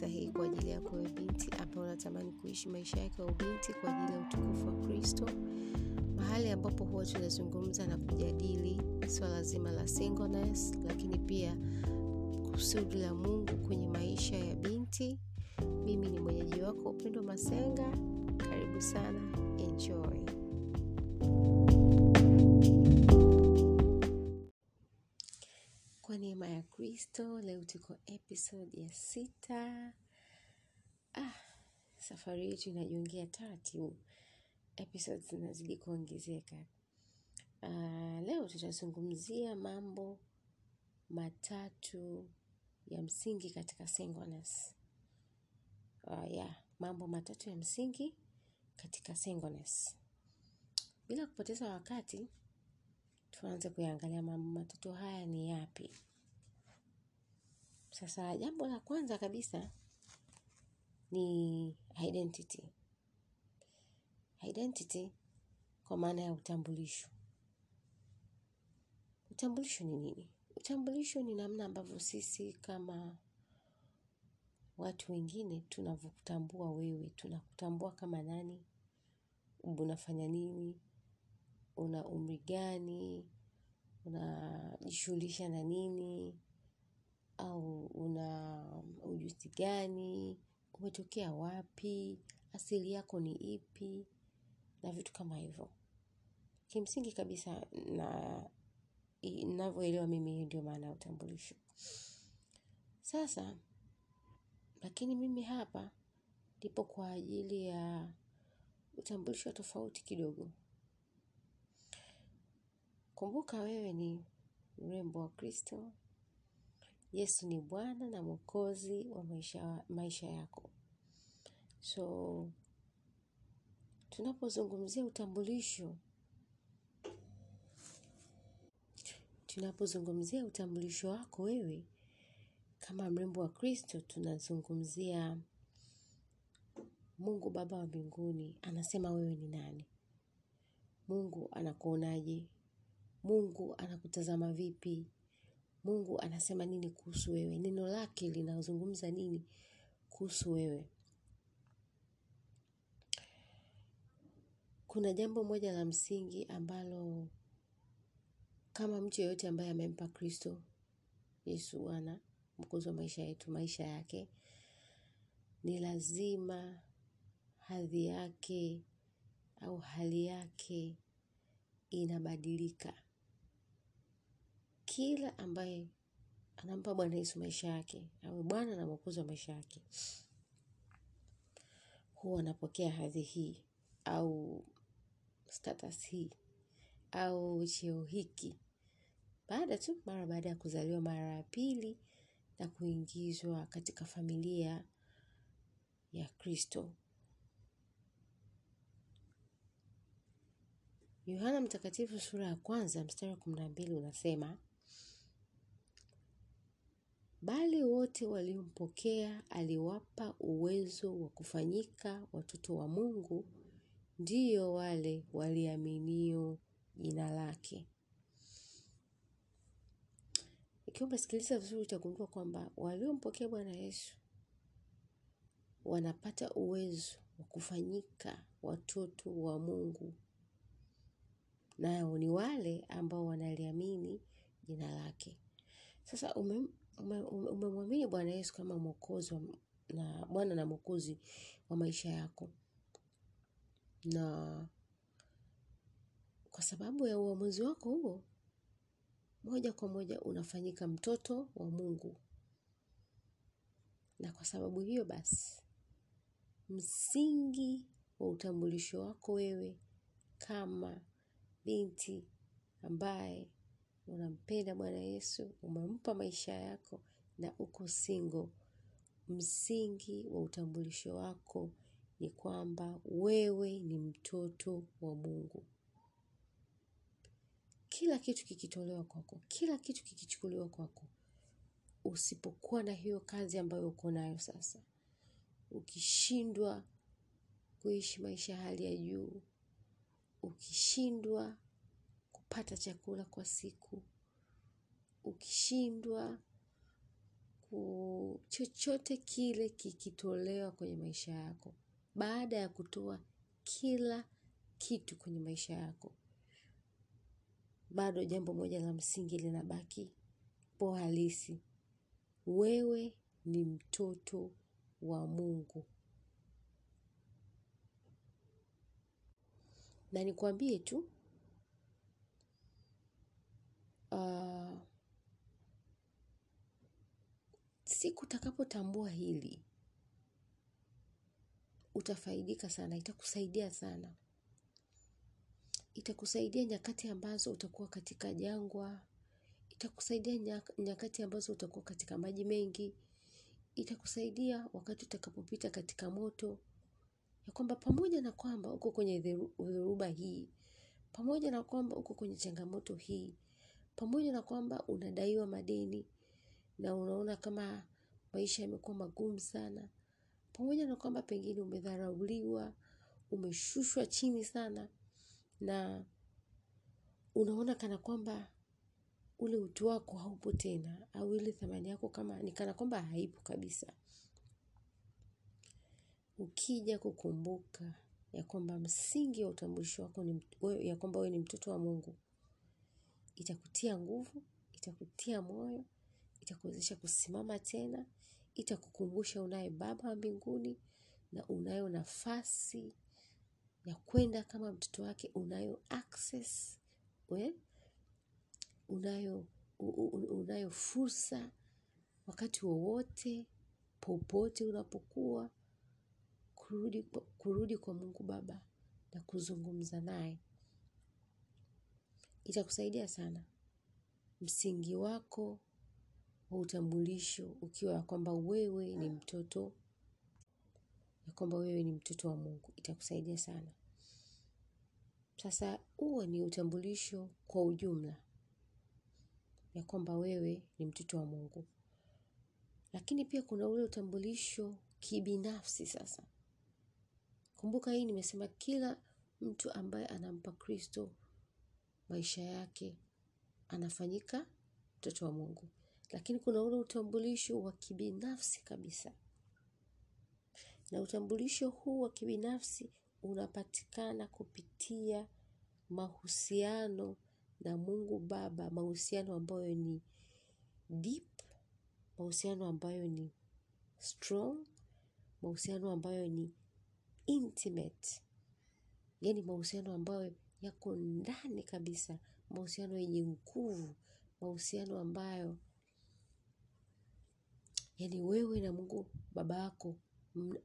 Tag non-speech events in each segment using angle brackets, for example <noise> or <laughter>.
sahihi kwa ajili yako wewe binti ambaye unatamani kuishi maisha yake ya ubinti kwa ajili ya utukufu wa Kristo, mahali ambapo huwa tunazungumza na kujadili swala zima la singleness, lakini pia kusudi la Mungu kwenye maisha ya binti. Mimi ni mwenyeji wako Upendo Masenga. Karibu sana, enjoy. Kristo, leo tuko episode ya sita. Ah, safari yetu inajiongea taratibu, episodes zinazidi kuongezeka. Ah, leo tutazungumzia mambo matatu ya msingi katika singleness. Ah, yeah, mambo matatu ya msingi katika singleness. Bila kupoteza wakati, tuanze kuyaangalia mambo matatu haya ni yapi. Sasa jambo la kwanza kabisa ni identity. Identity kwa maana ya utambulisho. Utambulisho ni nini? Utambulisho ni namna ambavyo sisi kama watu wengine tunavyokutambua wewe, tunakutambua kama nani, unafanya nini, una umri gani, unajishughulisha na nini, au una ujuzi gani, umetokea wapi, asili yako ni ipi, na vitu kama hivyo. Kimsingi kabisa na ninavyoelewa mimi ndio maana ya utambulisho. Sasa, lakini mimi hapa nipo kwa ajili ya utambulisho tofauti kidogo. Kumbuka wewe ni mrembo wa Kristo. Yesu ni Bwana na Mwokozi wa maisha, maisha yako. So, tunapozungumzia utambulisho, tunapozungumzia utambulisho wako wewe kama mrembo wa Kristo, tunazungumzia Mungu Baba wa mbinguni anasema wewe ni nani? Mungu anakuonaje? Mungu anakutazama vipi? Mungu anasema nini kuhusu wewe? Neno lake linazungumza nini kuhusu wewe? Kuna jambo moja la msingi ambalo kama mtu yeyote ambaye amempa Kristo Yesu Bwana mwokozi wa maisha yetu, maisha yake, ni lazima hadhi yake au hali yake inabadilika. Kila ambaye anampa Bwana Yesu maisha yake, awe Bwana na mwokozi wa maisha yake, huwa anapokea hadhi hii au status hii au cheo hiki baada tu mara baada ya kuzaliwa mara ya pili na kuingizwa katika familia ya Kristo. Yohana Mtakatifu sura ya kwanza mstari wa kumi na mbili unasema, bali wote waliompokea aliwapa uwezo wa kufanyika watoto wa Mungu, ndiyo wale waliaminio jina lake. Ikiwa umesikiliza vizuri, utagundua kwamba waliompokea Bwana Yesu wanapata uwezo wa kufanyika watoto wa Mungu, nao ni wale ambao wanaliamini jina lake. Sasa ume Bwana Yesu kama mwokozi na Bwana na mwokozi wa maisha yako, na kwa sababu ya uamuzi wako huo, moja kwa moja unafanyika mtoto wa Mungu, na kwa sababu hiyo basi, msingi wa utambulisho wako wewe kama binti ambaye unampenda Bwana Yesu, umempa maisha yako na uko single, msingi wa utambulisho wako ni kwamba wewe ni mtoto wa Mungu. Kila kitu kikitolewa kwako, kila kitu kikichukuliwa kwako, usipokuwa na hiyo kazi ambayo uko nayo sasa, ukishindwa kuishi maisha hali ya juu, ukishindwa kupata chakula kwa siku, ukishindwa ku chochote kile kikitolewa kwenye maisha yako. Baada ya kutoa kila kitu kwenye maisha yako bado jambo moja la msingi linabaki po halisi. Wewe ni mtoto wa Mungu. Na nikwambie tu uh, siku utakapotambua hili utafaidika sana itakusaidia sana. Itakusaidia nyakati ambazo utakuwa katika jangwa itakusaidia nyakati ambazo utakuwa katika maji mengi itakusaidia wakati utakapopita katika moto ya kwamba pamoja na kwamba uko kwenye dhoruba hii pamoja na kwamba uko kwenye changamoto hii pamoja na kwamba unadaiwa madeni na unaona kama maisha yamekuwa magumu sana. Pamoja na kwamba pengine umedharauliwa umeshushwa chini sana na unaona kana kwamba ule utu wako haupo tena au ile thamani yako kama ni kana kwamba haipo kabisa. Ukija kukumbuka ya kwamba msingi wa utambulisho wako ya kwamba wewe ni mtoto wa Mungu itakutia nguvu itakutia moyo itakuwezesha kusimama tena itakukumbusha unaye baba wa mbinguni na unayo nafasi ya kwenda kama mtoto wake unayo access we? unayo unayo fursa wakati wowote popote unapokuwa kurudi, kurudi kwa Mungu Baba na kuzungumza naye itakusaidia sana. Msingi wako wa utambulisho ukiwa ya kwamba wewe ni mtoto ya kwamba wewe ni mtoto wa Mungu itakusaidia sana. Sasa huo ni utambulisho kwa ujumla ya kwamba wewe ni mtoto wa Mungu. Lakini pia kuna ule utambulisho kibinafsi sasa. Kumbuka hii nimesema kila mtu ambaye anampa Kristo maisha yake anafanyika mtoto wa Mungu. Lakini kuna ule utambulisho wa kibinafsi kabisa. Na utambulisho huu wa kibinafsi unapatikana kupitia mahusiano na Mungu Baba mahusiano ambayo ni deep mahusiano ambayo ni strong mahusiano ambayo ni intimate. Yani mahusiano ambayo yako ndani kabisa mahusiano yenye nguvu mahusiano ambayo yani wewe na Mungu baba yako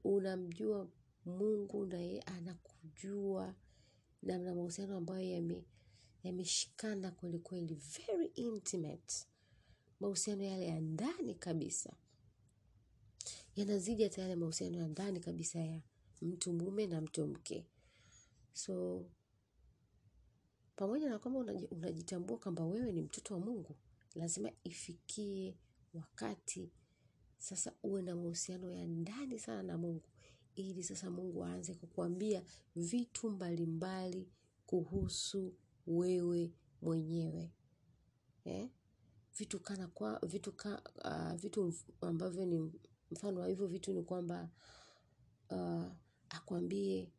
unamjua Mungu na yeye anakujua na mna mahusiano ambayo yameshikana kweli kweli very intimate. Mahusiano yale ya ndani kabisa yanazidi hata yale mahusiano ya ndani kabisa ya mtu mume na mtu mke. So pamoja na kwamba unajitambua kwamba wewe ni mtoto wa Mungu lazima ifikie wakati sasa uwe na mahusiano ya ndani sana na Mungu ili sasa Mungu aanze kukuambia vitu mbalimbali kuhusu wewe mwenyewe eh? vitu kana kwa vitu ka, uh, vitu ambavyo ni mfano wa hivyo vitu ni kwamba uh, akwambie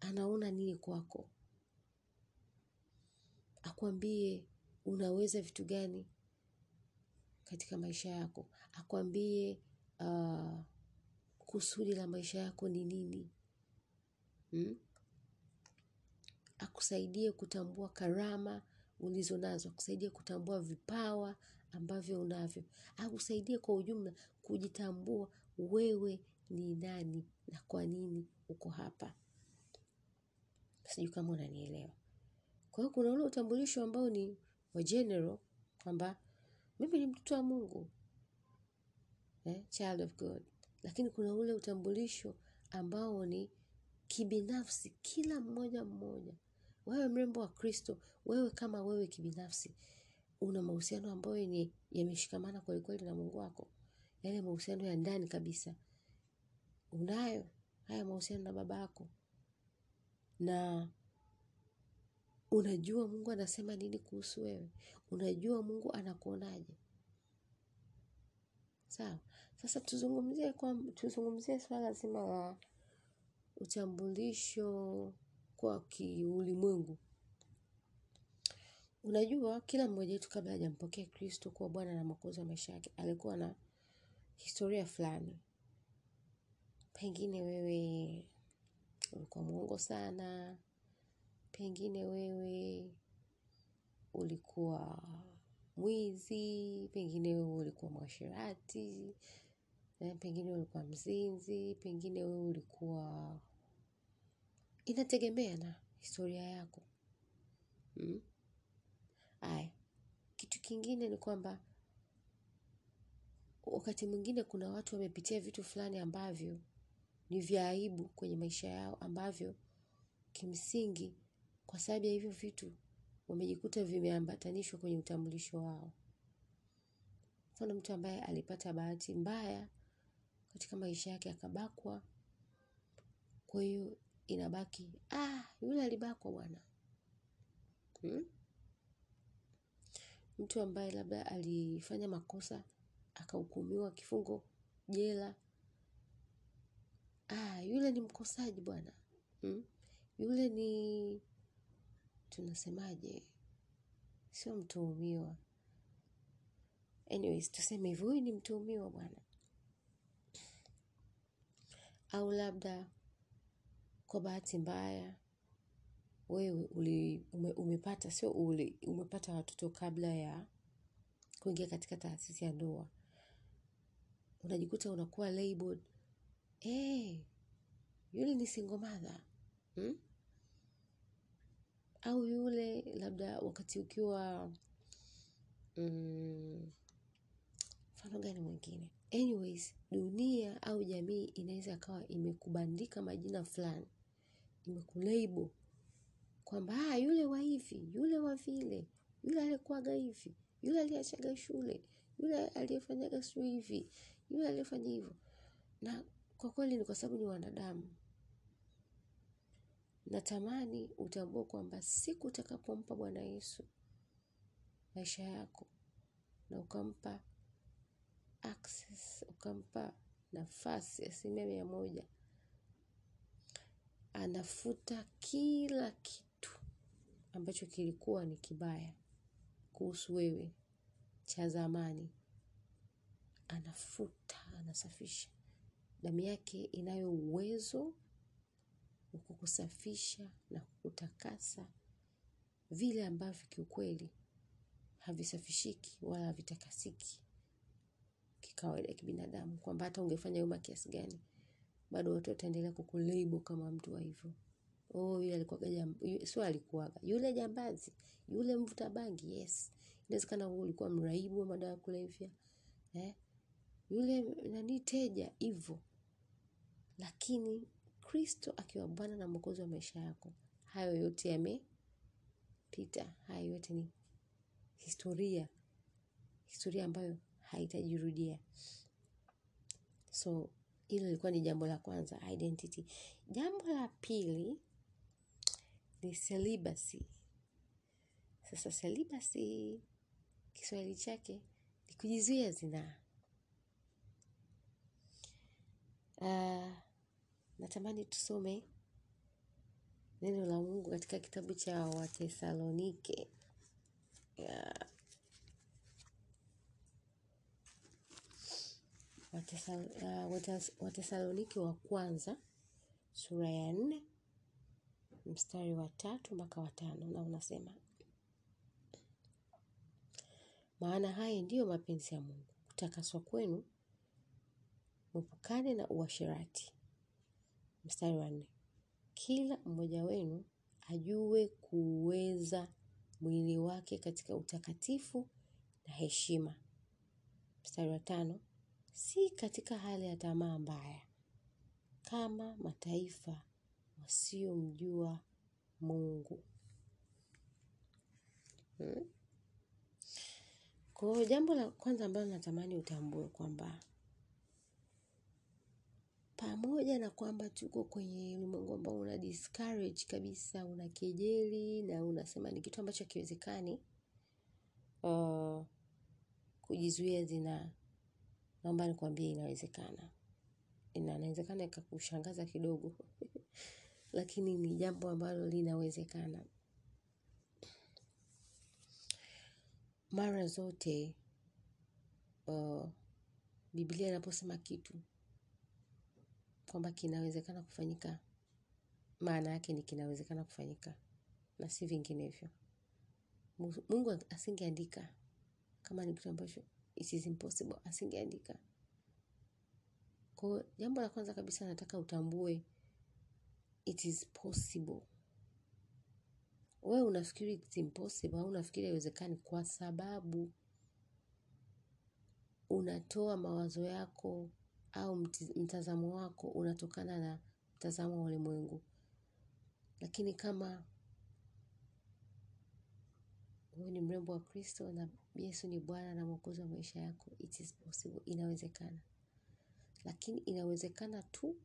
anaona nini kwako akwambie unaweza vitu gani katika maisha yako. Akwambie uh, kusudi la maisha yako ni nini. Hmm? akusaidie kutambua karama ulizo nazo. Akusaidie kutambua vipawa ambavyo unavyo. Akusaidie kwa ujumla kujitambua wewe ni nani na kwa nini uko hapa. Sijui kama unanielewa kwa hiyo kuna ule utambulisho ambao ni wa general kwamba mimi ni mtoto wa Mungu eh, child of God. Lakini kuna ule utambulisho ambao ni kibinafsi kila mmoja mmoja. Wewe mrembo wa Kristo wewe kama wewe kibinafsi una mahusiano ambayo ni yameshikamana kweli kweli na Mungu wako. Yale mahusiano ya ndani kabisa. Unayo haya mahusiano na baba yako. Na unajua Mungu anasema nini kuhusu wewe unajua Mungu anakuonaje Sawa. Sasa tuzungumzie kwa tuzungumzie swala zima la utambulisho kwa kiulimwengu. Unajua kila mmoja wetu kabla hajampokea Kristo kuwa Bwana na Mwokozi wa maisha yake alikuwa na historia fulani. Pengine wewe ulikuwa mwongo sana, pengine wewe ulikuwa mwizi, pengine wewe ulikuwa mwasherati, pengine wewe ulikuwa mzinzi, pengine wewe ulikuwa inategemea na historia yako. Aya, kitu kingine ni kwamba wakati mwingine kuna watu wamepitia vitu fulani ambavyo ni vya aibu kwenye maisha yao ambavyo kimsingi kwa sababu ya hivyo vitu wamejikuta vimeambatanishwa kwenye utambulisho wao. Mfano mtu ambaye alipata bahati mbaya katika maisha yake akabakwa kwa hiyo inabaki ah yule alibakwa bwana. Mtu ambaye labda alifanya makosa akahukumiwa kifungo jela ah yule ni mkosaji bwana. Yule ni tunasemaje sio mtuhumiwa. Anyways tuseme hivyo huyu ni mtuhumiwa bwana. Au labda kwa bahati mbaya wewe umepata sio uli umepata watoto kabla ya kuingia katika taasisi ya ndoa. Unajikuta unakuwa labeled. hey, yule ni single mother. Au yule labda wakati ukiwa mfano gani mwingine. Anyways, dunia au jamii inaweza akawa imekubandika majina fulani. Imekulabel. Kwamba yule wa hivi, yule wa vile, yule alikuwaga hivi, yule aliachaga shule, yule aliyefanyaga sijui hivi, yule aliyefanya hivyo. Na kwa kweli ni kwa sababu ni wanadamu. Natamani utambue kwamba siku utakapompa bwana Yesu maisha yako na ukampa access, ukampa nafasi asilimia mia moja. Anafuta kila kitu ambacho kilikuwa ni kibaya kuhusu wewe cha zamani. Anafuta, anasafisha. Damu yake inayo uwezo kukusafisha na kukutakasa vile ambavyo kiukweli havisafishiki wala havitakasiki kikawaida kibinadamu. Kwamba hata ungefanya wema kiasi gani bado watu wataendelea kukulabel kama mtu wa hivyo. Oh yule alikuwaga sio alikuwaga. Yule jambazi yule mvuta bangi yes. Inawezekana wewe ulikuwa mraibu wa madawa ya kulevya eh? Yule nani teja hivyo. Lakini Kristo akiwa Bwana na Mwokozi wa maisha yako. Hayo yote yamepita. Hayo yote ni historia. Historia ambayo haitajirudia. So hilo lilikuwa ni jambo la kwanza identity. Jambo la pili ni celibacy. Sasa celibacy kiswahili chake ni kujizuia zinaa natamani tusome neno la Mungu katika kitabu cha Wathesalonike. Wathesalonike wa kwanza sura ya nne mstari wa tatu mpaka wa tano na unasema maana haya ndiyo mapenzi ya Mungu kutakaswa kwenu mwepukane na uasherati mstari wa nne. Kila mmoja wenu ajue kuuweza mwili wake katika utakatifu na heshima. Mstari wa tano. Si katika hali ya tamaa mbaya. Kama mataifa wasiomjua Mungu. Kwa hiyo jambo la kwanza ambalo natamani utambue kwamba pamoja na kwamba tuko kwenye ulimwengu ambao una discourage kabisa unakejeli na unasema ni kitu ambacho hakiwezekani kujizuia zinaa naomba nikwambie inawezekana. Inawezekana ikakushangaza kidogo, <laughs> lakini ni jambo ambalo linawezekana. Mara zote, Biblia inaposema kitu, kwamba kinawezekana kufanyika, maana yake ni kinawezekana kufanyika, na si vinginevyo. Mungu asingeandika, kama ni kitu ambacho, it is impossible, asingeandika. Kwa jambo la kwanza kabisa nataka utambue, it is possible. Wewe unafikiri it's impossible, au unafikiri haiwezekani kwa sababu unatoa mawazo yako au mtazamo wako unatokana na mtazamo wa ulimwengu. Lakini kama wewe ni mrembo wa kristo na Yesu ni bwana na mwokozi wa maisha yako, it is possible, inawezekana. Lakini inawezekana tu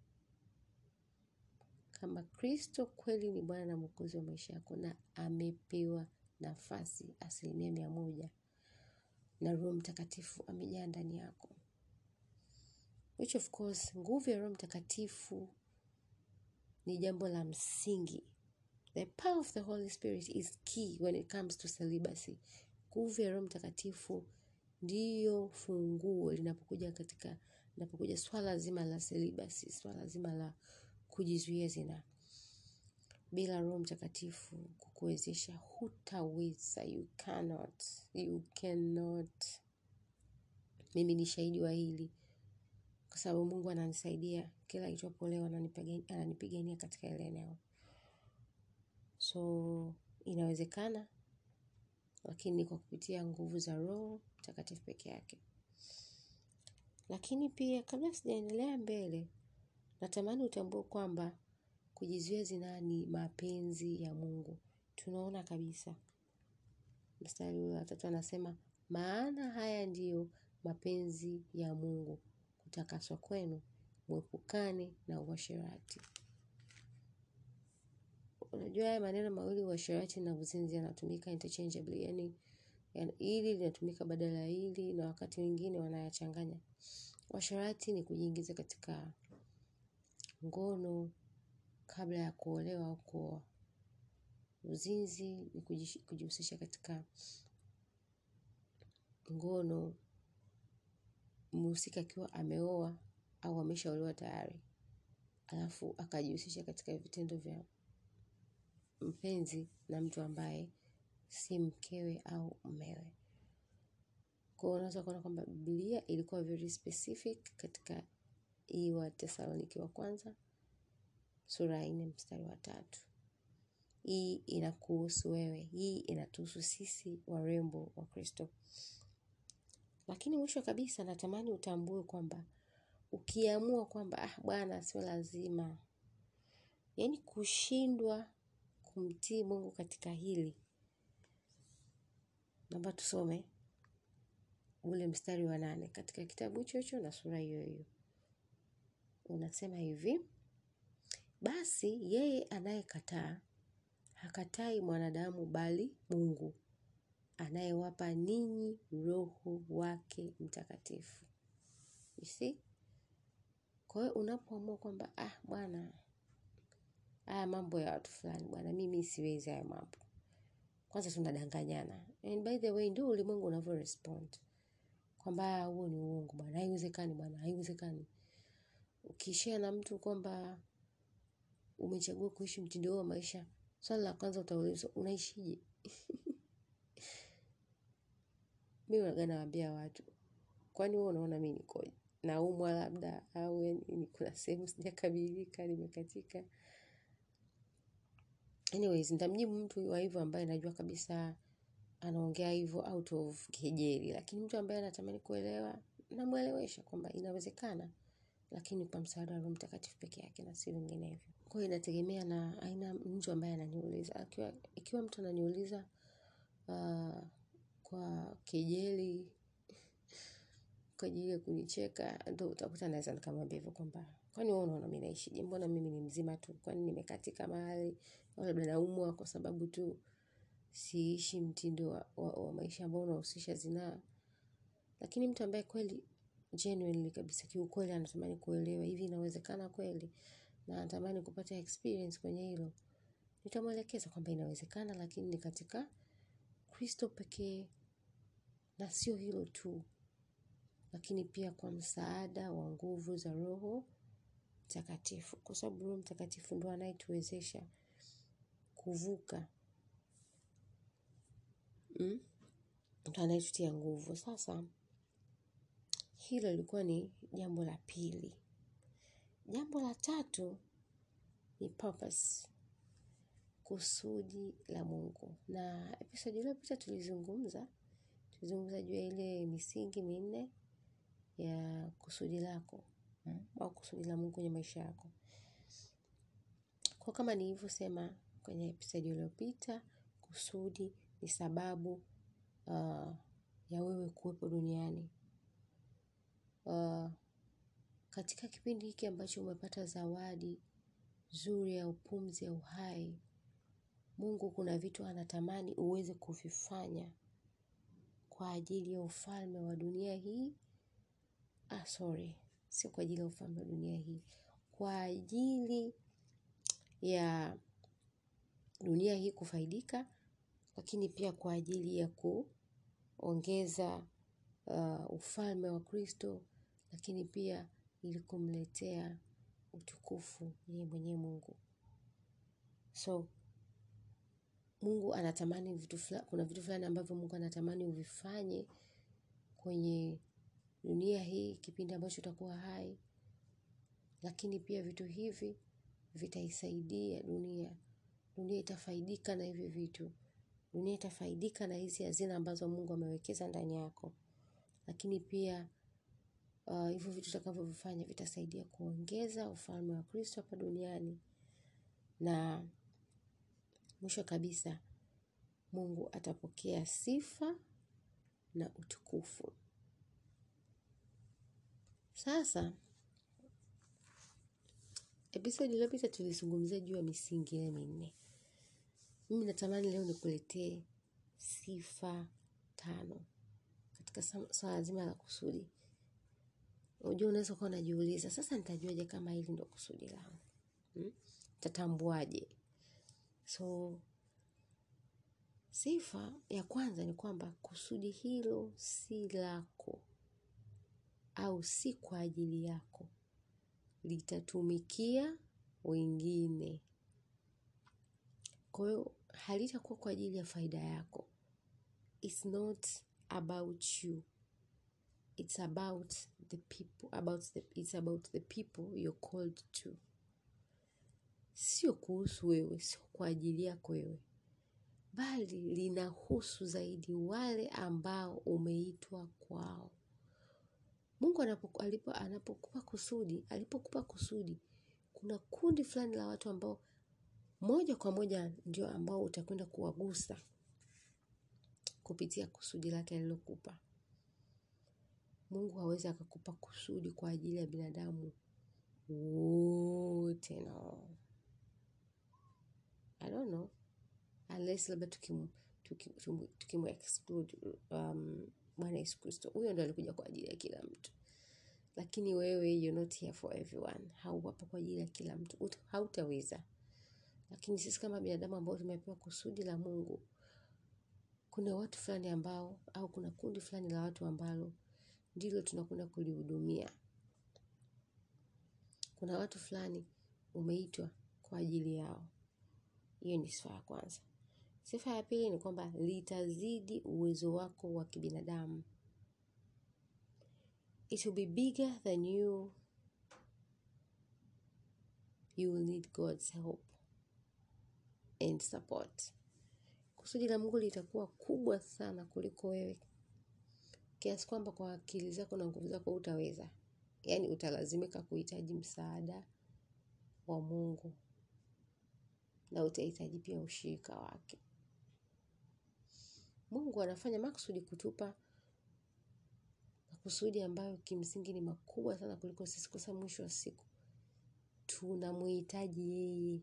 kama kristo kweli ni bwana na mwokozi wa maisha yako na amepewa nafasi asilimia mia moja na roho mtakatifu amejaa ndani yako. Which of course, nguvu ya roho mtakatifu ni jambo la msingi. The power of the Holy Spirit is key when it comes to celibacy. Nguvu ya roho mtakatifu ndiyo funguo linapokuja katika, linapokuja swala zima la celibacy, swala zima la kujizuia zina. Bila roho mtakatifu kukuwezesha hutaweza, you cannot, you cannot. Mimi ni shahidi wa hili. Kwa sababu mungu ananisaidia kila itwapo leo ananipigania katika ile eneo. So inawezekana lakini kwa kupitia nguvu za roho mtakatifu peke yake. Lakini pia kabla sijaendelea mbele natamani utambue kwamba kujizuia zinaa ni mapenzi ya mungu. Tunaona kabisa. Mstari wa tatu anasema maana haya ndiyo mapenzi ya mungu kutakaswa kwenu mwepukane na uasherati. Unajua haya maneno mawili uasherati na uzinzi yanatumika interchangeably. yani hili linatumika badala ya hili na wakati mwingine wanayachanganya. Uasherati ni kujiingiza katika ngono kabla ya kuolewa au kuoa. Uzinzi ni kujihusisha katika ngono mhusika akiwa ameoa au ameshaolewa tayari. Alafu akajihusisha katika vitendo vya mpenzi na mtu ambaye si mkewe au mumewe. Kwa hiyo unaweza kuona kwamba Biblia ilikuwa very specific katika hii Wathesalonike wa kwanza sura ya nne mstari wa tatu. Hii inakuhusu wewe, hii inatuhusu sisi warembo wa Kristo. Lakini mwisho kabisa natamani utambue kwamba ukiamua kwamba ah bwana sio lazima. Yaani kushindwa kumtii mungu katika hili. Naomba tusome ule mstari wa nane katika kitabu hicho na sura hiyo hiyo. Unasema hivi, basi yeye anayekataa, hakatai mwanadamu bali mungu, anayewapa ninyi roho wake mtakatifu. You see? Kwa hiyo unapoamua kwamba ah bwana haya mambo ya watu fulani bwana mimi siwezi haya mambo. Kwanza tunadanganyana. And by the way ndio ulimwengu unavyo respond. Kwamba huo ni uongo bwana haiwezekani bwana haiwezekani. Ukishia na mtu kwamba umechagua kuishi mtindo huo wa maisha, swali la kwanza utaulizwa unaishije? <laughs> Mimi huwaga nawaambia watu, kwani wewe unaona mimi nikoje? Naumwa labda au yani kuna sehemu sijakamilika nimekatika. Anyways, nitamjibu mtu wa hivyo ambaye najua kabisa anaongea hivyo out of kejeli. Lakini mtu ambaye anatamani kuelewa namwelewesha kwamba inawezekana. Lakini kwa msaada wa roho mtakatifu peke yake na si vinginevyo. Kwa hiyo inategemea na aina mtu ambaye ananiuliza. Ikiwa mtu ananiuliza kwa kejeli, kwa ajili ya kunicheka, ndo utakuta naweza nikamwambia hivyo kwamba kwani wewe unaona mimi naishije? Mbona mimi ni mzima tu? Kwani nimekatika mahali? Labda naumwa kwa sababu tu siishi mtindo wa maisha ambao unahusisha zinaa. Lakini mtu ambaye kweli genuinely kabisa kiukweli anatamani kuelewa hivi inawezekana kweli na anatamani kupata experience kwenye hilo nitamwelekeza kwamba inawezekana lakini ni katika kristo pekee na sio hilo tu lakini pia kwa msaada wa nguvu za roho mtakatifu. Kwa sababu roho mtakatifu ndo anayetuwezesha kuvuka mm? ndo anayetutia nguvu. Sasa hilo lilikuwa ni jambo la pili. Jambo la tatu ni purpose kusudi la mungu. Na episodi iliyopita tulizungumza tulizungumza juu ya ile misingi minne ya kusudi lako mm, au kusudi la mungu kwenye maisha yako. Kwa kama nilivyosema kwenye episodi iliyopita kusudi ni sababu uh, ya wewe kuwepo duniani. Uh, katika kipindi hiki ambacho umepata zawadi zuri ya upumzi ya uhai mungu kuna vitu anatamani uweze kuvifanya kwa ajili ya ufalme wa dunia hii? Ah, sorry sio kwa ajili ya ufalme wa dunia hii. Kwa ajili ya dunia hii kufaidika lakini pia kwa ajili ya kuongeza uh, ufalme wa kristo lakini pia ili kumletea utukufu yeye mwenyewe mungu. So mungu anatamani vitu fulani kuna vitu fulani ambavyo mungu anatamani uvifanye kwenye dunia hii kipindi ambacho utakuwa hai. Lakini pia vitu hivi vitaisaidia dunia. Dunia itafaidika na hivi vitu. Dunia itafaidika na hizi hazina ambazo mungu amewekeza ndani yako. Lakini pia uh, hivyo vitu utakavyovifanya vitasaidia kuongeza ufalme wa kristo hapa duniani. Na mwisho kabisa mungu atapokea sifa na utukufu. Sasa episodi iliyopita tulizungumzia juu ya misingi ile minne. Mimi natamani leo nikuletee sifa tano katika swala zima la kusudi. Unajua unaweza kuwa unajiuliza sasa nitajuaje kama hili ndo kusudi langu? Hmm? tatambuaje so sifa ya kwanza ni kwamba kusudi hilo si lako au si kwa ajili yako. Litatumikia wengine. Kwa hiyo halitakuwa kwa ajili ya faida yako. It's not about you. It's about the people about the, it's about the people you're called to sio kuhusu wewe sio kwa ajili yako wewe. Bali linahusu zaidi wale ambao umeitwa kwao. Mungu anapoku, alipo, anapokupa kusudi alipokupa kusudi kuna kundi fulani la watu ambao moja kwa moja ndio ambao utakwenda kuwagusa kupitia kusudi lake alilokupa. Mungu hawezi akakupa kusudi kwa ajili ya binadamu wote no i don't know. Unless labda tukim tukim, tukim exclude um, bwana yesu kristo. Huyo ndo alikuja kwa ajili ya kila mtu. Lakini wewe you're not here for everyone. Hauwapo kwa ajili ya kila mtu. Hautaweza. Lakini sisi kama binadamu ambao tumepewa kusudi la mungu kuna watu fulani ambao au kuna kundi fulani la watu ambalo ndilo tunakwenda kulihudumia. Kuna watu fulani umeitwa kwa ajili yao hiyo ni sifa ya kwanza. Sifa ya pili ni kwamba litazidi uwezo wako wa kibinadamu. It will be bigger than you. You will need god's help and support. Kusudi la mungu litakuwa kubwa sana kuliko wewe. Kiasi kwamba kwa akili zako na nguvu zako utaweza yaani utalazimika kuhitaji msaada wa mungu na utahitaji pia ushirika wake. Mungu anafanya makusudi kutupa makusudi ambayo kimsingi ni makubwa sana kuliko sisi kwa sababu mwisho wa siku tunamhitaji yeye.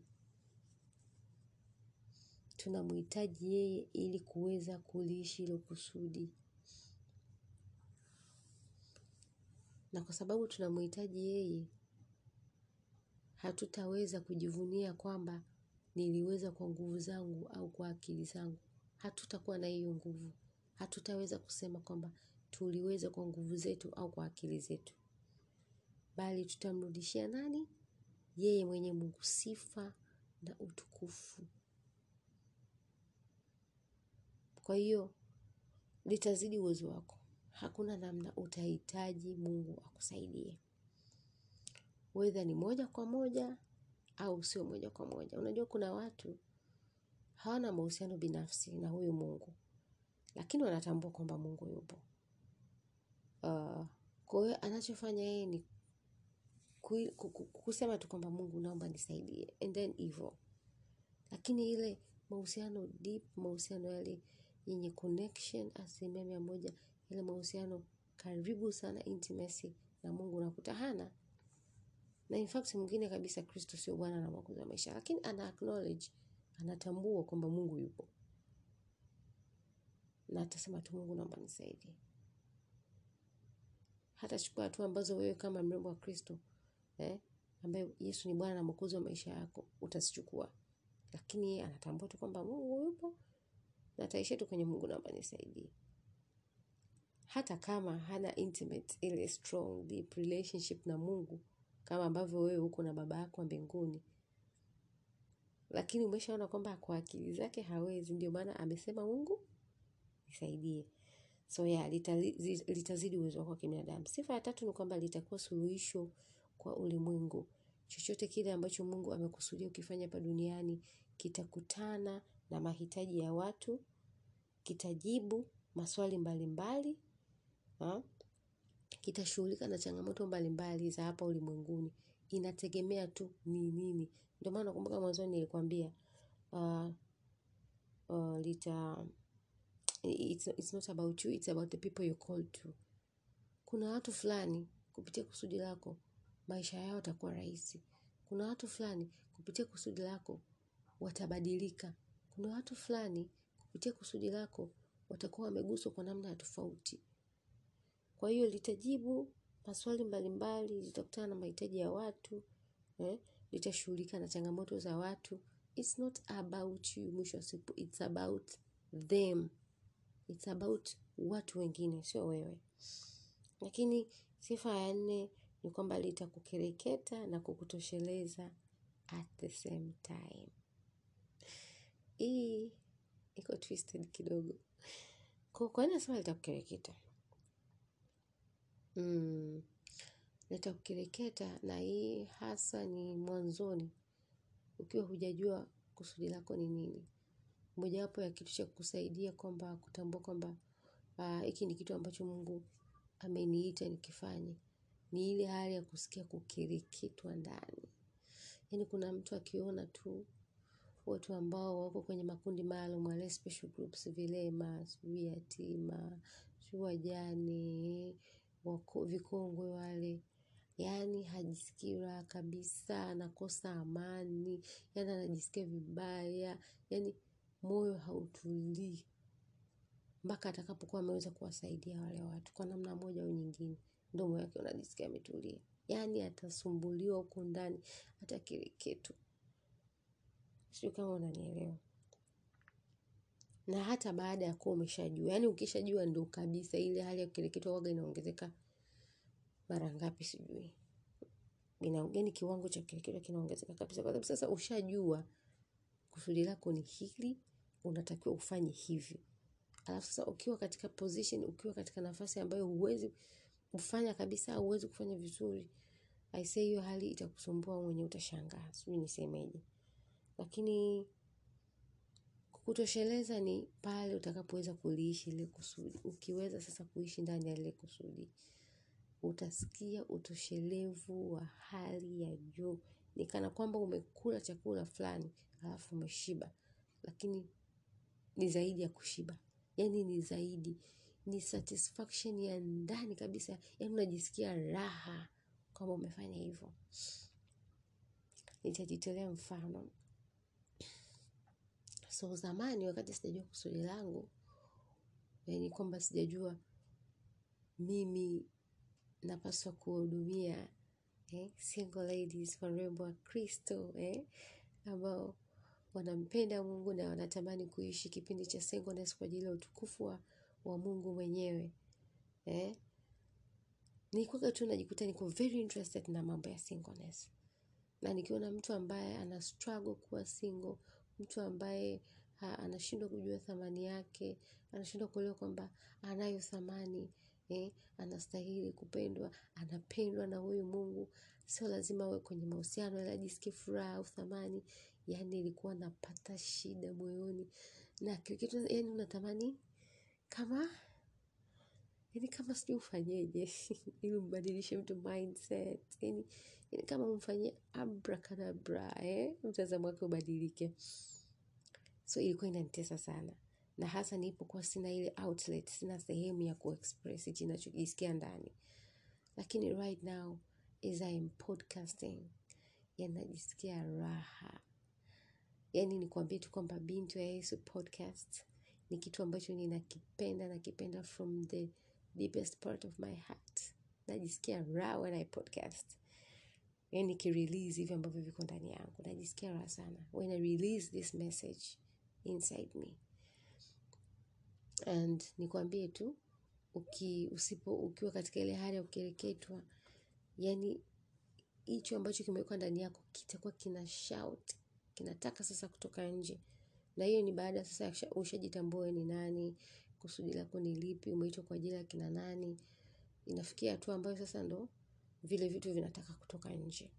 Tunamhitaji yeye ili kuweza kuliishi hilo kusudi. Na kwa sababu tunamhitaji yeye hatutaweza kujivunia kwamba niliweza kwa nguvu zangu au kwa akili zangu. Hatutakuwa na hiyo nguvu. Hatutaweza kusema kwamba tuliweza kwa nguvu zetu au kwa akili zetu. Bali tutamrudishia nani? Yeye mwenye Mungu sifa na utukufu. Kwa hiyo litazidi uwezo wako. Hakuna namna utahitaji Mungu akusaidie. Whether ni moja kwa moja au sio moja kwa moja. Unajua kuna watu hawana mahusiano binafsi na huyu Mungu lakini wanatambua kwamba Mungu yupo. Uh, kwa hiyo anachofanya yeye ni kusema tu kwamba Mungu naomba nisaidie and then hivyo. Lakini ile mahusiano deep mahusiano yale yenye connection asilimia mia moja ile mahusiano karibu sana intimacy na Mungu nakuta hana na in fact mwingine kabisa Kristo sio Bwana na mwokozi wa maisha lakini ana acknowledge anatambua kwamba Mungu yupo. Na atasema tu Mungu naomba nisaidie. Hata chukua hatua ambazo wewe kama mrembo wa Kristo eh, ambaye Yesu ni Bwana na mwokozi wa maisha yako utazichukua. Lakini yeye anatambua tu kwamba Mungu yupo na ataishia tu kwenye Mungu naomba nisaidie. Hata kama hana intimate ile strong deep relationship na Mungu kama ambavyo wewe uko na baba yako mbinguni. Lakini umeshaona kwamba kwa akili zake hawezi ndio maana amesema Mungu nisaidie. So yeah, litali- litazidi uwezo wako wa kibinadamu. Sifa ya tatu ni kwamba litakuwa suluhisho kwa ulimwengu. Chochote kile ambacho Mungu amekusudia ukifanya hapa duniani kitakutana na mahitaji ya watu kitajibu maswali mbalimbali ha? Kitashughulika na changamoto mbalimbali za hapa ulimwenguni. Inategemea tu ni nini. Ndio maana nakumbuka mwanzoni nilikwambia uh, uh, it's not about you it's about the people you call to. Kuna watu fulani kupitia kusudi lako maisha yao yatakuwa rahisi. Kuna watu fulani kupitia kusudi lako watabadilika. Kuna watu fulani kupitia kusudi lako watakuwa wameguswa kwa namna ya tofauti kwa hiyo litajibu maswali mbalimbali litakutana na mahitaji ya watu eh, litashughulika na changamoto za watu. It's not about you mwisho wa siku it's about them. It's about watu wengine sio wewe. Lakini sifa ya nne ni kwamba litakukereketa na kukutosheleza at the same time. Hii iko twisted kidogo. Kwa kwa nini nasema litakukereketa mm, litakukereketa na hii hasa ni mwanzoni. Ukiwa hujajua kusudi lako ni nini. Mojawapo ya kitu cha kusaidia kwamba kutambua kwamba ah, hiki ni kitu ambacho Mungu ameniita nikifanye. Ni ile hali ya kusikia kukereketwa ndani. Yaani kuna mtu akiona tu watu ambao wako kwenye makundi maalum wale special groups vilema sijui yatima sijui wajane vikongwe wale. Yaani hajisikii raha kabisa anakosa amani yaani anajisikia vibaya yaani moyo hautulii. Mpaka atakapokuwa ameweza kuwasaidia wale watu kwa namna moja au nyingine ndio moyo wake unajisikia ametulia. Yaani atasumbuliwa huko ndani hata kereketwa sijui kama unanielewa na hata baada ya kuwa umeshajua. Yaani ukishajua ndo kabisa ile hali ya kukereketwa waga inaongezeka mara ngapi sijui. Ina yaani kiwango cha kukereketwa kinaongezeka kabisa. Kwa sababu sasa ushajua kusudi lako ni hili unatakiwa ufanye hivi alafu sasa ukiwa katika position ukiwa katika nafasi ambayo huwezi kufanya kabisa au huwezi kufanya vizuri aisee hiyo hali itakusumbua mwenye utashangaa. Sijui nisemeje lakini kukutosheleza ni pale utakapoweza kuliishi ile kusudi. Ukiweza sasa kuishi ndani ya lile kusudi utasikia utoshelevu wa hali ya juu. Ni kana kwamba umekula chakula fulani alafu umeshiba. Lakini ni zaidi ya kushiba. Yaani ni zaidi. Ni satisfaction ya ndani kabisa. Yaani unajisikia raha kwamba umefanya hivyo. Nitajitolea mfano so zamani wakati sijajua kusudi langu yani kwamba sijajua mimi napaswa kuwahudumia eh, single ladies warembo wa Kristo eh, ambao wanampenda Mungu na wanatamani kuishi kipindi cha singleness kwa ajili ya utukufu wa, Mungu mwenyewe eh. Nilikuwa tu najikuta niko very interested na mambo ya singleness, na nikiona mtu ambaye ana struggle kuwa single, mtu ambaye anashindwa kujua thamani yake, anashindwa kuelewa kwamba anayo thamani eh, anastahili kupendwa, anapendwa na huyu Mungu. Sio lazima awe kwenye mahusiano ili ajisikie furaha au thamani. Yani ilikuwa napata shida moyoni na kile kitu, yani unatamani kama yani kama sijui ufanyeje <laughs> ili mbadilishe mtu mindset yani, yani kama umfanyie abracadabra eh, mtazamo wake ubadilike. So ilikuwa inanitesa sana, na hasa nilipokuwa sina ile outlet, sina sehemu ya kuexpress hichi ndani. Lakini right now as I am podcasting, yanajisikia raha. Yani nikwambie tu kwamba Bintu ya Yesu podcast ni kitu ambacho ninakipenda, nakipenda from the deepest part of my heart. Najisikia raha when I podcast. Yani nikirelease hivyo ambavyo viko ndani yangu, najisikia raha sana when I release this message inside me. And nikwambie tu uki, usipo ukiwa katika ile hali ya kukereketwa, yani hicho ambacho kimewekwa ndani yako kitakuwa kina shout, kinataka sasa kutoka nje. Na hiyo ni baada sasa ushajitambua ni nani, kusudi lako ni lipi, umeitwa kwa ajili ya kina nani. Inafikia hatua ambayo sasa ndo vile vitu vinataka kutoka nje.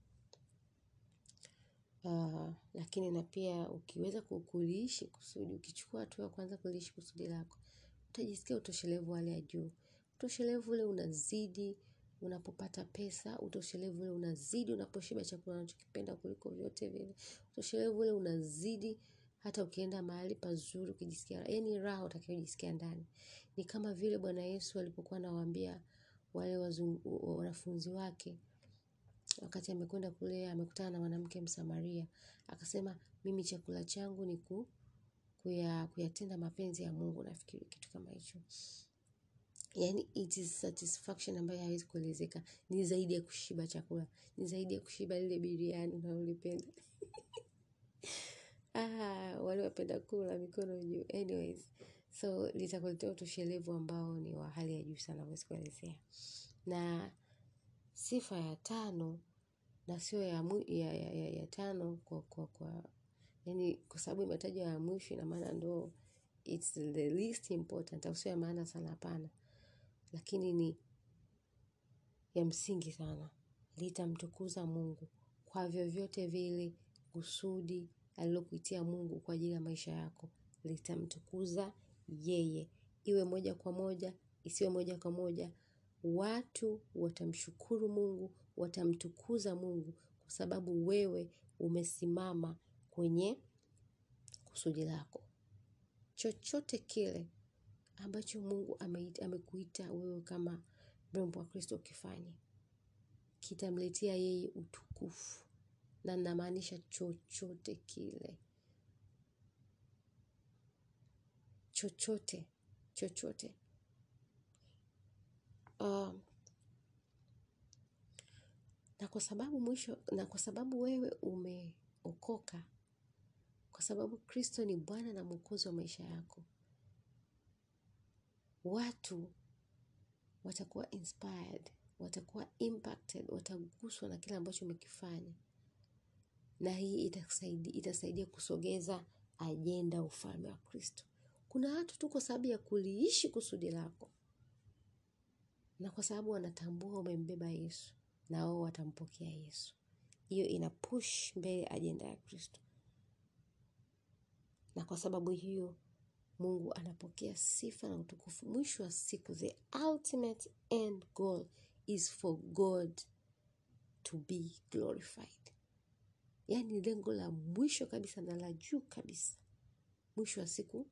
Uh, lakini na pia ukiweza kuliishi kusudi, ukichukua hatua ya kwanza kuliishi kusudi lako, utajisikia utoshelevu hali ya juu. Utoshelevu ule unazidi unapopata pesa, utoshelevu ule unazidi unaposhiba chakula unachokipenda kuliko vyote vile. Utoshelevu ule unazidi hata ukienda mahali pazuri ukijisikia, yani raha utakayojisikia ndani. Ni kama vile Bwana Yesu alipokuwa anawaambia wale wanafunzi wake wakati amekwenda kule amekutana na mwanamke Msamaria, akasema mimi chakula changu ni ku, kuya, kuyatenda mapenzi ya Mungu. Nafikiri kitu kama hicho, yani it is satisfaction ambayo haiwezi kuelezeka. Ni zaidi ya kushiba chakula, ni zaidi ya kushiba lile biriani unalolipenda <laughs> ah, wale wapenda kula mikono juu. Anyways, so litakuletea utoshelevu ambao ni wa hali ya juu sana, huwezi kuelezea. Na sifa ya tano na sio ya, tano kwa, yani kwa sababu imetajwa ya mwisho, ina maana ndo it's the least important, au sio ya maana sana? Hapana, lakini ni ya msingi sana. Litamtukuza Mungu kwa vyovyote vile. Kusudi alilokuitia Mungu kwa ajili ya maisha yako litamtukuza yeye, iwe moja kwa moja, isiwe moja kwa moja. Watu watamshukuru Mungu, watamtukuza Mungu kwa sababu wewe umesimama kwenye kusudi lako. Chochote kile ambacho Mungu amekuita wewe kama mrembo wa Kristo ukifanye, kitamletea yeye utukufu, na namaanisha chochote kile, chochote chochote. Um, na kwa sababu mwisho, na kwa sababu wewe umeokoka, kwa sababu Kristo ni Bwana na Mwokozi wa maisha yako, watu watakuwa inspired, watakuwa impacted, wataguswa na kile ambacho umekifanya, na hii itasaidia, itasaidia kusogeza ajenda ufalme wa Kristo. Kuna watu tu kwa sababu ya kuliishi kusudi lako na kwa sababu wanatambua umembeba Yesu, na wao watampokea Yesu. Hiyo ina push mbele ajenda ya Kristo, na kwa sababu hiyo Mungu anapokea sifa na utukufu. Mwisho wa siku, the ultimate end goal is for God to be glorified. Yaani lengo la mwisho kabisa na la juu kabisa, mwisho wa siku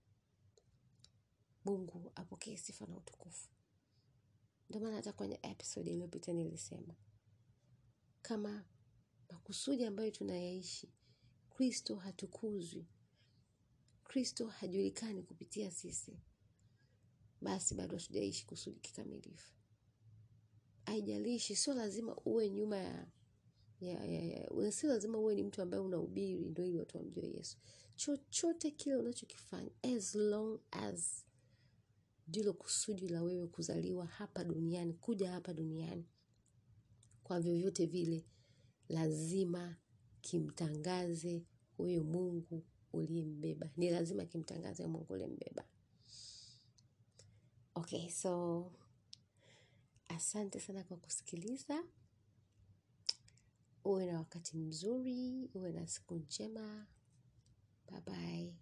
Mungu apokee sifa na utukufu. Ndio maana hata kwenye episode iliyopita nilisema kama makusudi ambayo tunayaishi, Kristo hatukuzwi, Kristo hajulikani kupitia sisi, basi bado hatujaishi kusudi kikamilifu. haijalishi sio lazima uwe nyuma ya sio lazima uwe ni mtu ambaye unahubiri ndio ili watu wamjue yesu chochote kile unachokifanya as long as ndilo kusudi la wewe kuzaliwa hapa duniani kuja hapa duniani. Kwa vyovyote vile lazima kimtangaze huyo mungu uliyembeba. Ni lazima kimtangaze mungu uliyembeba. Okay so asante sana kwa kusikiliza. Uwe na wakati mzuri uwe na siku njema. Bye bye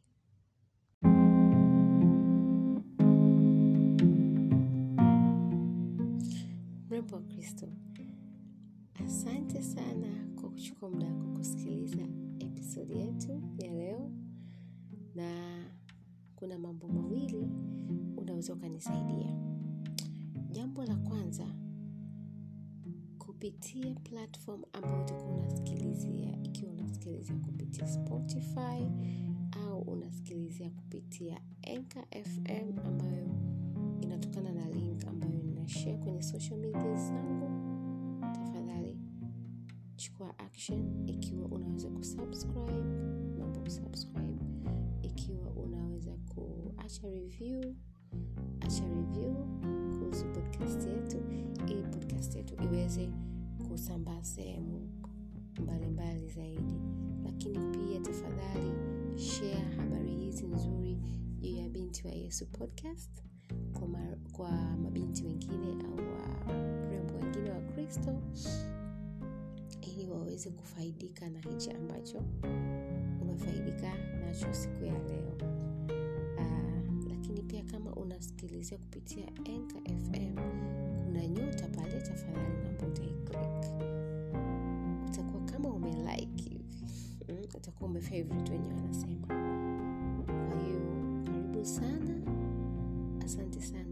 kristo. Asante sana kwa kuchukua muda wako kusikiliza episodi yetu ya leo. Na kuna mambo mawili unaweza ukanisaidia. Jambo la kwanza kupitia platform ambayo utakuwa unasikilizia ikiwa unasikilizia kupitia spotify au unasikilizia kupitia nkfm fm ambayo inatokana na link ambayo ninashare kwenye social media zangu. Tafadhali chukua action ikiwa unaweza kusubscribe naomba kusubscribe, ikiwa unaweza kuacha review acha review kuhusu podcast yetu ili podcast yetu iweze kusambaa sehemu mbalimbali zaidi. Lakini pia tafadhali share habari hizi nzuri juu ya binti wa yesu podcast kwa, mabinti wengine au warembo wengine wa kristo ili waweze kufaidika na hichi ambacho umefaidika nacho siku ya leo. Uh, lakini pia kama unasikilizia kupitia enka fm kuna nyota pale tafadhali naomba utakuwa kama umelike hivi. Mm, utakuwa umefavorite wenyewe wanasema. Kwa hiyo karibu sana asante sana mpaka wakati mwingine